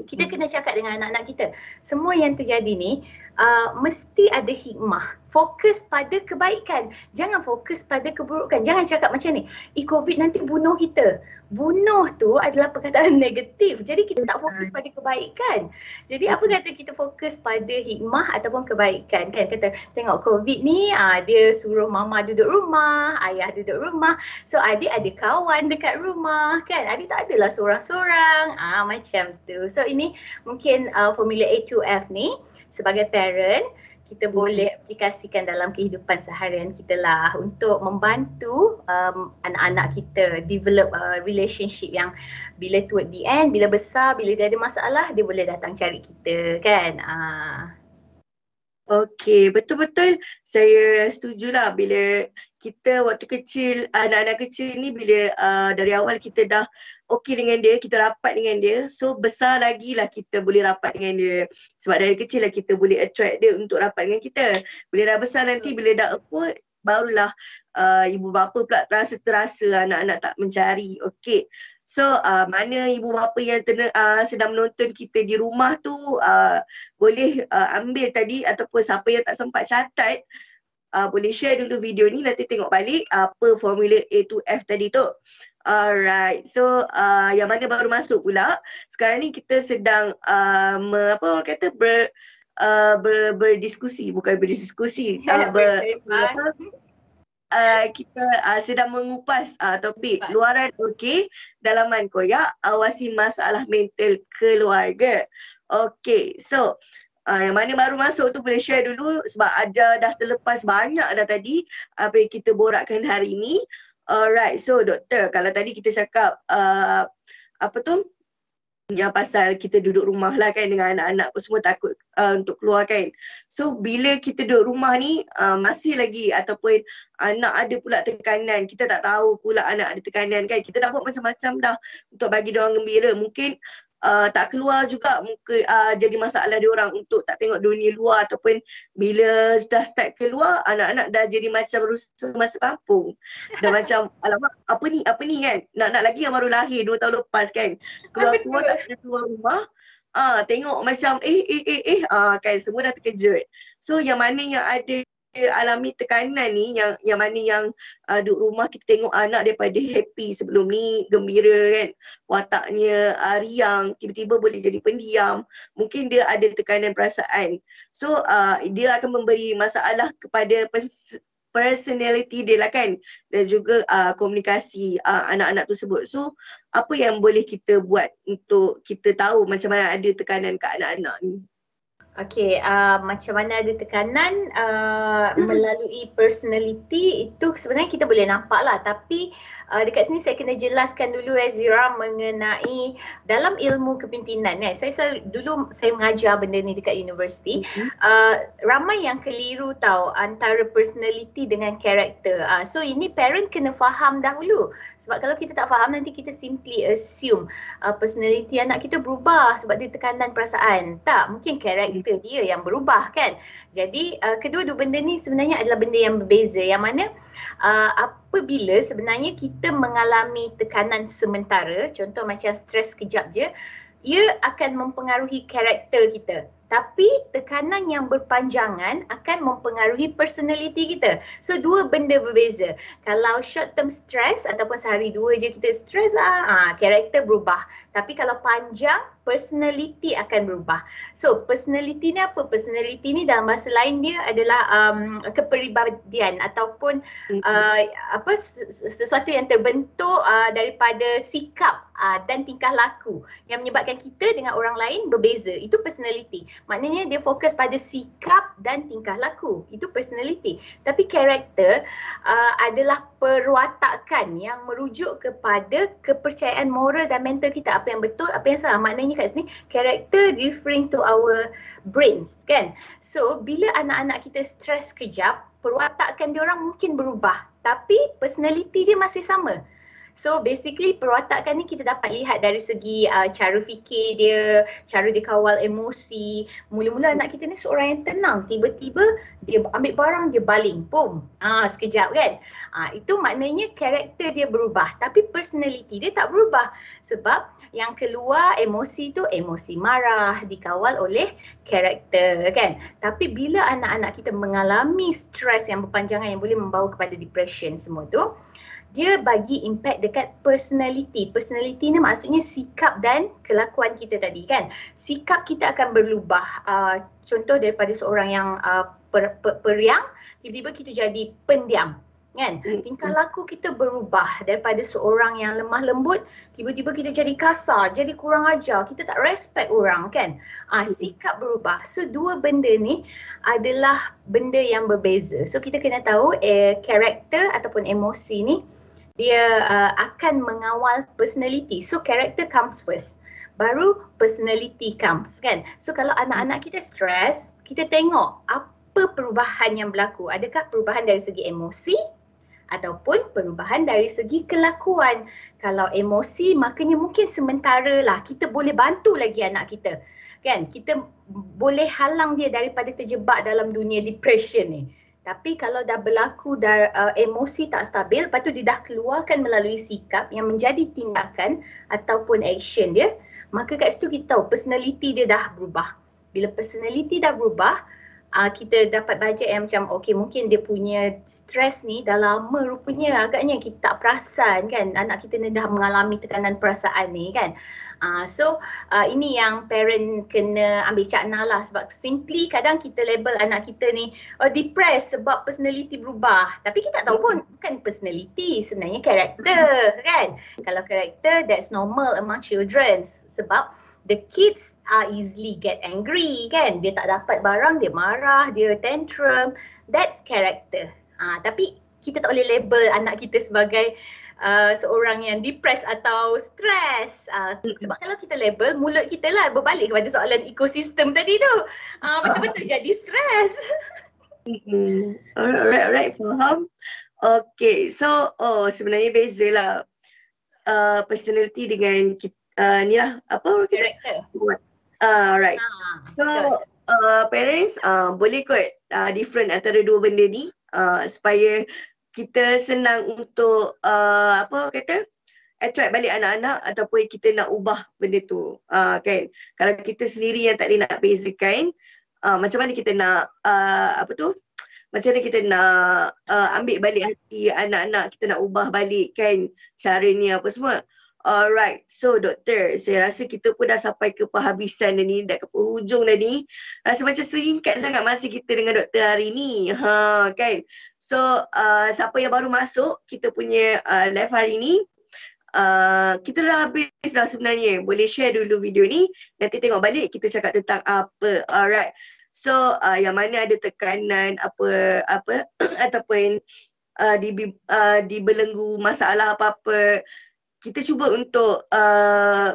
Kita kena cakap dengan anak-anak kita. Semua yang terjadi ni uh, mesti ada hikmah fokus pada kebaikan. Jangan fokus pada keburukan. Jangan cakap macam ni, eh COVID nanti bunuh kita. Bunuh tu adalah perkataan negatif. Jadi kita tak fokus pada kebaikan. Jadi apa kata kita fokus pada hikmah ataupun kebaikan kan? Kata tengok COVID ni uh, dia suruh mama duduk rumah, ayah duduk rumah. So adik ada kawan dekat rumah kan? Adik tak adalah seorang-seorang. Ah uh, macam tu. So ini mungkin uh, formula A2F ni sebagai parent kita boleh aplikasikan dalam kehidupan seharian kita lah untuk membantu um, anak-anak kita develop a relationship yang bila tu at the end, bila besar, bila dia ada masalah, dia boleh datang cari kita kan. Uh. Okey, betul-betul saya setujulah bila kita waktu kecil, anak-anak kecil ni bila uh, dari awal kita dah okey dengan dia, kita rapat dengan dia. So besar lagi lah kita boleh rapat dengan dia. Sebab dari kecil lah kita boleh attract dia untuk rapat dengan kita. Bila dah besar nanti, bila dah awkward, barulah uh, ibu bapa pula terasa terasa anak-anak tak mencari. Okey. So uh, mana ibu bapa yang tena, uh, sedang menonton kita di rumah tu uh, boleh uh, ambil tadi ataupun siapa yang tak sempat catat uh, boleh share dulu video ni nanti tengok balik apa formula A to F tadi tu. Alright, so uh, yang mana baru masuk pula sekarang ni kita sedang uh, me, apa orang kata ber, uh, ber, berdiskusi bukan berdiskusi uh, ber, ber, uh, kita uh, sedang mengupas uh, topik Cepat. luaran okey dalaman koyak awasi masalah mental keluarga. Okey, so uh, yang mana baru masuk tu boleh share dulu sebab ada dah terlepas banyak dah tadi apa yang kita borakkan hari ini. Alright, so doktor kalau tadi kita cakap uh, apa tu yang pasal kita duduk rumah lah kan dengan anak-anak pun semua takut uh, untuk keluar kan. So bila kita duduk rumah ni uh, masih lagi ataupun anak ada pula tekanan. Kita tak tahu pula anak ada tekanan kan. Kita dah buat macam-macam dah untuk bagi dia orang gembira. Mungkin uh, tak keluar juga muka uh, jadi masalah dia orang untuk tak tengok dunia luar ataupun bila dah start keluar anak-anak dah jadi macam berusaha masuk kampung. Dah macam alamak apa ni apa ni kan nak-nak lagi yang baru lahir 2 tahun lepas kan. Keluar-keluar tak kena keluar rumah. Ah uh, tengok macam eh eh eh eh ah uh, kan semua dah terkejut. So yang mana yang ada alami tekanan ni yang yang mana yang uh, duduk rumah kita tengok anak daripada happy sebelum ni gembira kan. Wataknya uh, riang tiba-tiba boleh jadi pendiam. Mungkin dia ada tekanan perasaan. So uh, dia akan memberi masalah kepada personality dia lah kan. Dan juga uh, komunikasi uh, anak-anak tersebut. So apa yang boleh kita buat untuk kita tahu macam mana ada tekanan ke anak-anak ni Okay, uh, macam mana ada tekanan uh, melalui personality itu sebenarnya kita boleh nampak lah tapi uh, dekat sini saya kena jelaskan dulu Ezra mengenai dalam ilmu kepimpinan eh. Saya, saya dulu saya mengajar benda ni dekat universiti mm-hmm. uh, ramai yang keliru tahu antara personality dengan karakter. Uh, so ini parent kena faham dahulu sebab kalau kita tak faham nanti kita simply assume uh, personality anak kita berubah sebab dia tekanan perasaan. Tak, mungkin karakter karakter dia yang berubah kan. Jadi uh, kedua-dua benda ni sebenarnya adalah benda yang berbeza yang mana uh, apabila sebenarnya kita mengalami tekanan sementara, contoh macam stres kejap je, ia akan mempengaruhi karakter kita. Tapi tekanan yang berpanjangan akan mempengaruhi personality kita. So dua benda berbeza. Kalau short term stress ataupun sehari dua je kita stress lah, ha, karakter berubah. Tapi kalau panjang, personality akan berubah. So personality ni apa? Personality ni dalam bahasa lain dia adalah um, kepribadian ataupun uh, apa sesuatu yang terbentuk uh, daripada sikap uh, dan tingkah laku yang menyebabkan kita dengan orang lain berbeza. Itu personality. Maknanya dia fokus pada sikap dan tingkah laku. Itu personality. Tapi karakter uh, adalah perwatakan yang merujuk kepada kepercayaan moral dan mental kita. Apa yang betul, apa yang salah. Maknanya kat sini character referring to our brains kan. So bila anak-anak kita stres kejap, perwatakan dia orang mungkin berubah tapi personality dia masih sama. So basically perwatakan ni kita dapat lihat dari segi uh, cara fikir dia, cara dia kawal emosi. Mula-mula anak kita ni seorang yang tenang, tiba-tiba dia ambil barang dia baling, pum. Ah sekejap kan. Ah itu maknanya karakter dia berubah tapi personality dia tak berubah sebab yang keluar emosi tu emosi marah dikawal oleh karakter kan. Tapi bila anak-anak kita mengalami stres yang berpanjangan yang boleh membawa kepada depression semua tu, dia bagi impact dekat personality. Personality ni maksudnya sikap dan kelakuan kita tadi kan. Sikap kita akan berubah. Uh, contoh daripada seorang yang uh, per, per, periang, tiba-tiba kita jadi pendiam. Kan? Hmm, Tingkah hmm. laku kita berubah daripada seorang yang lemah lembut, tiba-tiba kita jadi kasar, jadi kurang ajar, kita tak respect orang kan. Uh, sikap berubah. So dua benda ni adalah benda yang berbeza. So kita kena tahu eh, karakter ataupun emosi ni dia uh, akan mengawal personality. So character comes first. Baru personality comes kan. So kalau anak-anak kita stress, kita tengok apa perubahan yang berlaku. Adakah perubahan dari segi emosi ataupun perubahan dari segi kelakuan. Kalau emosi makanya mungkin sementara lah kita boleh bantu lagi anak kita. Kan? Kita boleh halang dia daripada terjebak dalam dunia depression ni. Tapi kalau dah berlaku dah uh, emosi tak stabil, lepas tu dia dah keluarkan melalui sikap yang menjadi tindakan ataupun action dia, maka kat situ kita tahu personality dia dah berubah. Bila personality dah berubah, uh, kita dapat baca yang macam okay mungkin dia punya stres ni dah lama rupanya agaknya kita tak perasan kan anak kita ni dah mengalami tekanan perasaan ni kan. Uh, so uh, ini yang parent kena ambil cakna lah sebab simply kadang kita label anak kita ni uh, depressed sebab personality berubah. Tapi kita tak tahu pun bukan personality sebenarnya karakter kan. Kalau karakter that's normal among children sebab the kids are easily get angry kan. Dia tak dapat barang dia marah, dia tantrum. That's character. Uh, tapi kita tak boleh label anak kita sebagai uh, seorang yang depressed atau stress. Uh, sebab kalau kita label, mulut kita lah berbalik kepada soalan ekosistem tadi tu. Uh, betul-betul jadi stress. Mm-hmm. Alright, alright, faham. Okay, so oh sebenarnya beza lah uh, personality dengan uh, ni lah apa orang kata? Director. Uh, right. Ha, so uh, parents uh, boleh kot uh, different antara dua benda ni uh, supaya kita senang untuk uh, apa kata attract balik anak-anak ataupun kita nak ubah benda tu. Uh, kan? Kalau kita sendiri yang tak boleh nak bezakan, uh, macam mana kita nak uh, apa tu? Macam mana kita nak uh, ambil balik hati anak-anak, kita nak ubah balik kan cara ni apa semua. Alright, so doktor, saya rasa kita pun dah sampai ke penghabisan dah ni, dah ke penghujung dah ni. Rasa macam singkat sangat masa kita dengan doktor hari ni. Ha, kan? So, uh, siapa yang baru masuk kita punya uh, live hari ni, uh, kita dah habis dah sebenarnya. Boleh share dulu video ni, nanti tengok balik kita cakap tentang apa. Alright. So, uh, yang mana ada tekanan apa apa ataupun uh, di uh, dibelenggu masalah apa-apa kita cuba untuk uh,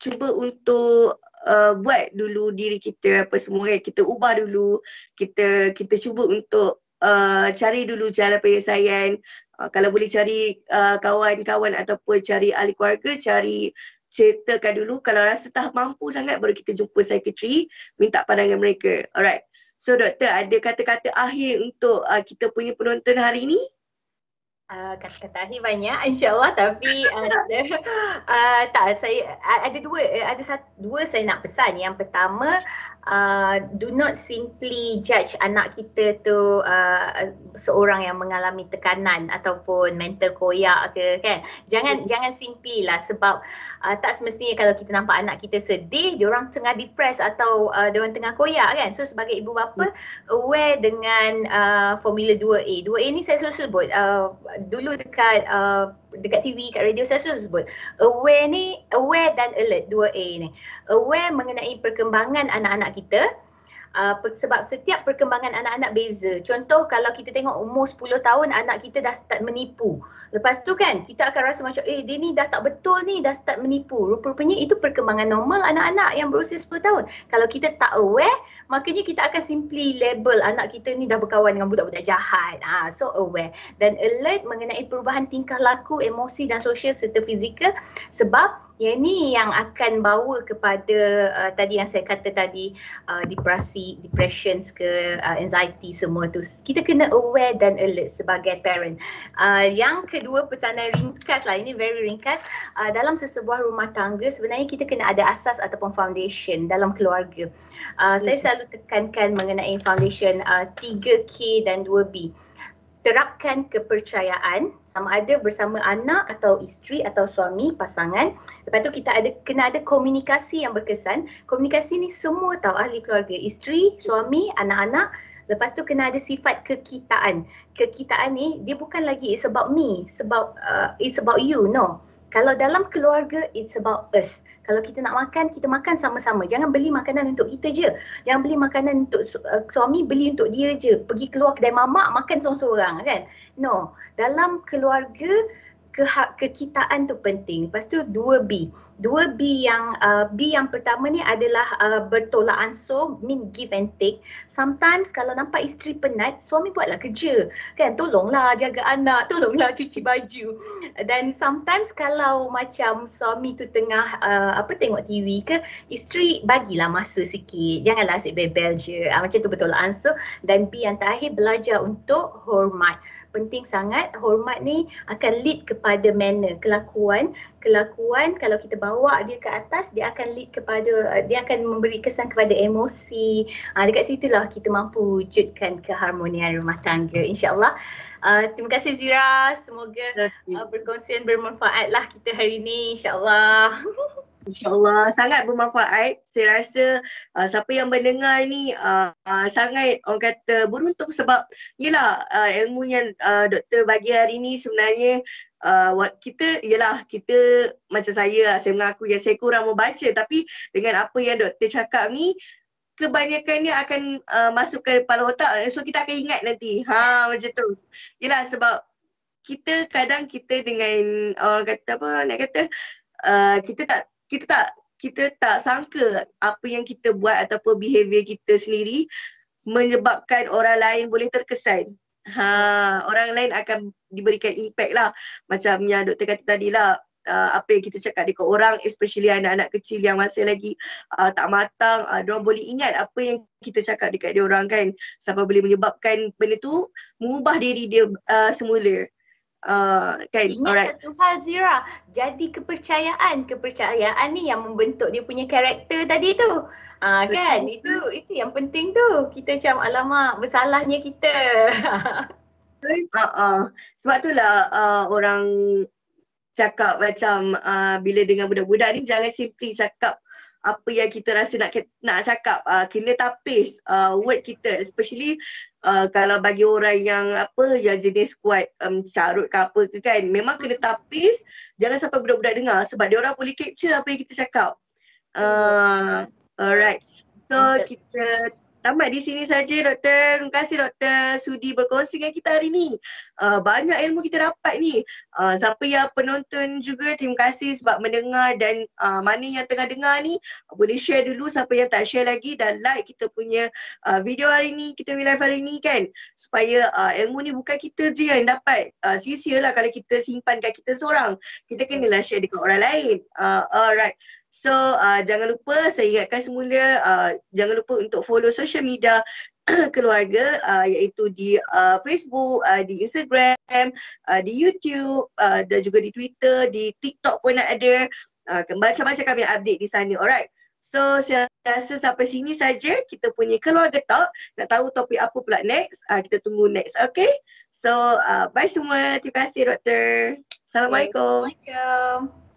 cuba untuk uh, buat dulu diri kita apa semua kan. Kita ubah dulu. Kita kita cuba untuk uh, cari dulu jalan penyelesaian. Uh, kalau boleh cari uh, kawan-kawan ataupun cari ahli keluarga cari ceritakan dulu. Kalau rasa tak mampu sangat baru kita jumpa psikiatri minta pandangan mereka. Alright. So doktor ada kata-kata akhir untuk uh, kita punya penonton hari ini Uh, kata-kata akhir banyak insyaAllah tapi uh, uh, tak saya ada dua ada satu dua saya nak pesan yang pertama uh, do not simply judge anak kita tu uh, seorang yang mengalami tekanan ataupun mental koyak ke kan jangan hmm. jangan simply lah sebab uh, tak semestinya kalau kita nampak anak kita sedih dia orang tengah depres atau uh, dia orang tengah koyak kan so sebagai ibu bapa hmm. aware dengan uh, formula 2A 2A ni saya selalu sebut uh, dulu dekat uh, dekat TV, kat radio saya selalu sebut aware ni, aware dan alert 2A ni. Aware mengenai perkembangan anak-anak kita uh, sebab setiap perkembangan anak-anak beza. Contoh kalau kita tengok umur 10 tahun anak kita dah start menipu. Lepas tu kan kita akan rasa macam eh dia ni dah tak betul ni dah start menipu. Rupa-rupanya itu perkembangan normal anak-anak yang berusia 10 tahun. Kalau kita tak aware makanya kita akan simply label anak kita ni dah berkawan dengan budak-budak jahat. Ah ha, so aware dan alert mengenai perubahan tingkah laku, emosi dan sosial serta fizikal sebab yang ini yang akan bawa kepada uh, tadi yang saya kata tadi uh, depresi, depression ke uh, anxiety semua tu. Kita kena aware dan alert sebagai parent. Uh, yang kedua pesanan ringkas lah, ini very ringkas. Uh, dalam sesebuah rumah tangga sebenarnya kita kena ada asas ataupun foundation dalam keluarga. Uh, saya hmm. selalu tekankan mengenai foundation uh, 3K dan 2B terapkan kepercayaan sama ada bersama anak atau isteri atau suami pasangan lepas tu kita ada kena ada komunikasi yang berkesan komunikasi ni semua tahu ahli keluarga isteri suami anak-anak lepas tu kena ada sifat kekitaan kekitaan ni dia bukan lagi it's about me sebab uh, it's about you no kalau dalam keluarga it's about us kalau kita nak makan, kita makan sama-sama. Jangan beli makanan untuk kita je. Jangan beli makanan untuk su- uh, suami, beli untuk dia je. Pergi keluar kedai mamak, makan seorang-seorang kan. No, dalam keluarga, keha- kekitaan tu penting. Lepas tu 2B. 2B yang uh, B yang pertama ni adalah uh, bertolak ansur, mean give and take. Sometimes kalau nampak isteri penat, suami buatlah kerja. Kan tolonglah jaga anak, tolonglah cuci baju. Dan sometimes kalau macam suami tu tengah uh, apa tengok TV ke, isteri bagilah masa sikit. Janganlah asyik bebel je. Uh, macam tu bertolak ansur. Dan B yang terakhir belajar untuk hormat penting sangat hormat ni akan lead kepada manner kelakuan. Kelakuan kalau kita bawa dia ke atas dia akan lead kepada dia akan memberi kesan kepada emosi. Ha, dekat situlah kita mampu wujudkan keharmonian rumah tangga insyaallah Uh, terima kasih Zira. Semoga uh, bermanfaat lah kita hari ini insyaAllah. InsyaAllah sangat bermanfaat. Saya rasa uh, siapa yang mendengar ni uh, uh, sangat orang kata beruntung sebab yelah uh, ilmu yang uh, doktor bagi hari ni sebenarnya uh, kita yelah kita macam saya saya mengaku yang saya kurang membaca tapi dengan apa yang doktor cakap ni kebanyakannya akan uh, masuk ke kepala otak so kita akan ingat nanti. Ha macam tu. Yelah sebab kita kadang kita dengan orang kata apa nak kata uh, kita tak kita tak kita tak sangka apa yang kita buat ataupun behavior kita sendiri menyebabkan orang lain boleh terkesan. Ha, orang lain akan diberikan impact lah. Macam yang doktor kata tadi lah, uh, apa yang kita cakap dekat orang especially anak-anak kecil yang masih lagi uh, tak matang uh, diorang boleh ingat apa yang kita cakap dekat dia orang kan sampai boleh menyebabkan benda tu mengubah diri dia uh, semula Uh, kan? Ingat Alright. satu hal Zira, jadi kepercayaan. Kepercayaan ni yang membentuk dia punya karakter tadi tu. Ah uh, kan? Itu itu yang penting tu. Kita macam alamak bersalahnya kita. uh, uh. Sebab itulah uh, orang cakap macam uh, bila dengan budak-budak ni jangan simply cakap apa yang kita rasa nak nak cakap. Uh, kena tapis uh, word kita. Especially uh, kalau bagi orang yang apa yang jenis kuat um, carut ke apa ke kan memang kena tapis. Jangan sampai budak-budak dengar sebab dia orang boleh capture apa yang kita cakap. Uh, alright. So kita Tamat di sini saja doktor. Terima kasih doktor sudi berkongsi dengan kita hari ni. Uh, banyak ilmu kita dapat ni. Uh, siapa yang penonton juga terima kasih sebab mendengar dan uh, mana yang tengah dengar ni boleh share dulu siapa yang tak share lagi dan like kita punya uh, video hari ni, kita punya live hari ni kan. Supaya uh, ilmu ni bukan kita je yang dapat. Uh, sia-sia lah kalau kita simpan kat kita seorang. Kita kenalah share dekat orang lain. Uh, alright. So uh, jangan lupa saya ingatkan semula uh, jangan lupa untuk follow social media keluarga uh, iaitu di uh, Facebook, uh, di Instagram, uh, di YouTube uh, dan juga di Twitter, di TikTok pun ada. Uh, macam-macam kami update di sana. Alright. So saya rasa sampai sini saja kita punya keluarga talk. Nak tahu topik apa pula next? Uh, kita tunggu next. Okay. So uh, bye semua. Terima kasih doktor. Assalamualaikum. Assalamualaikum.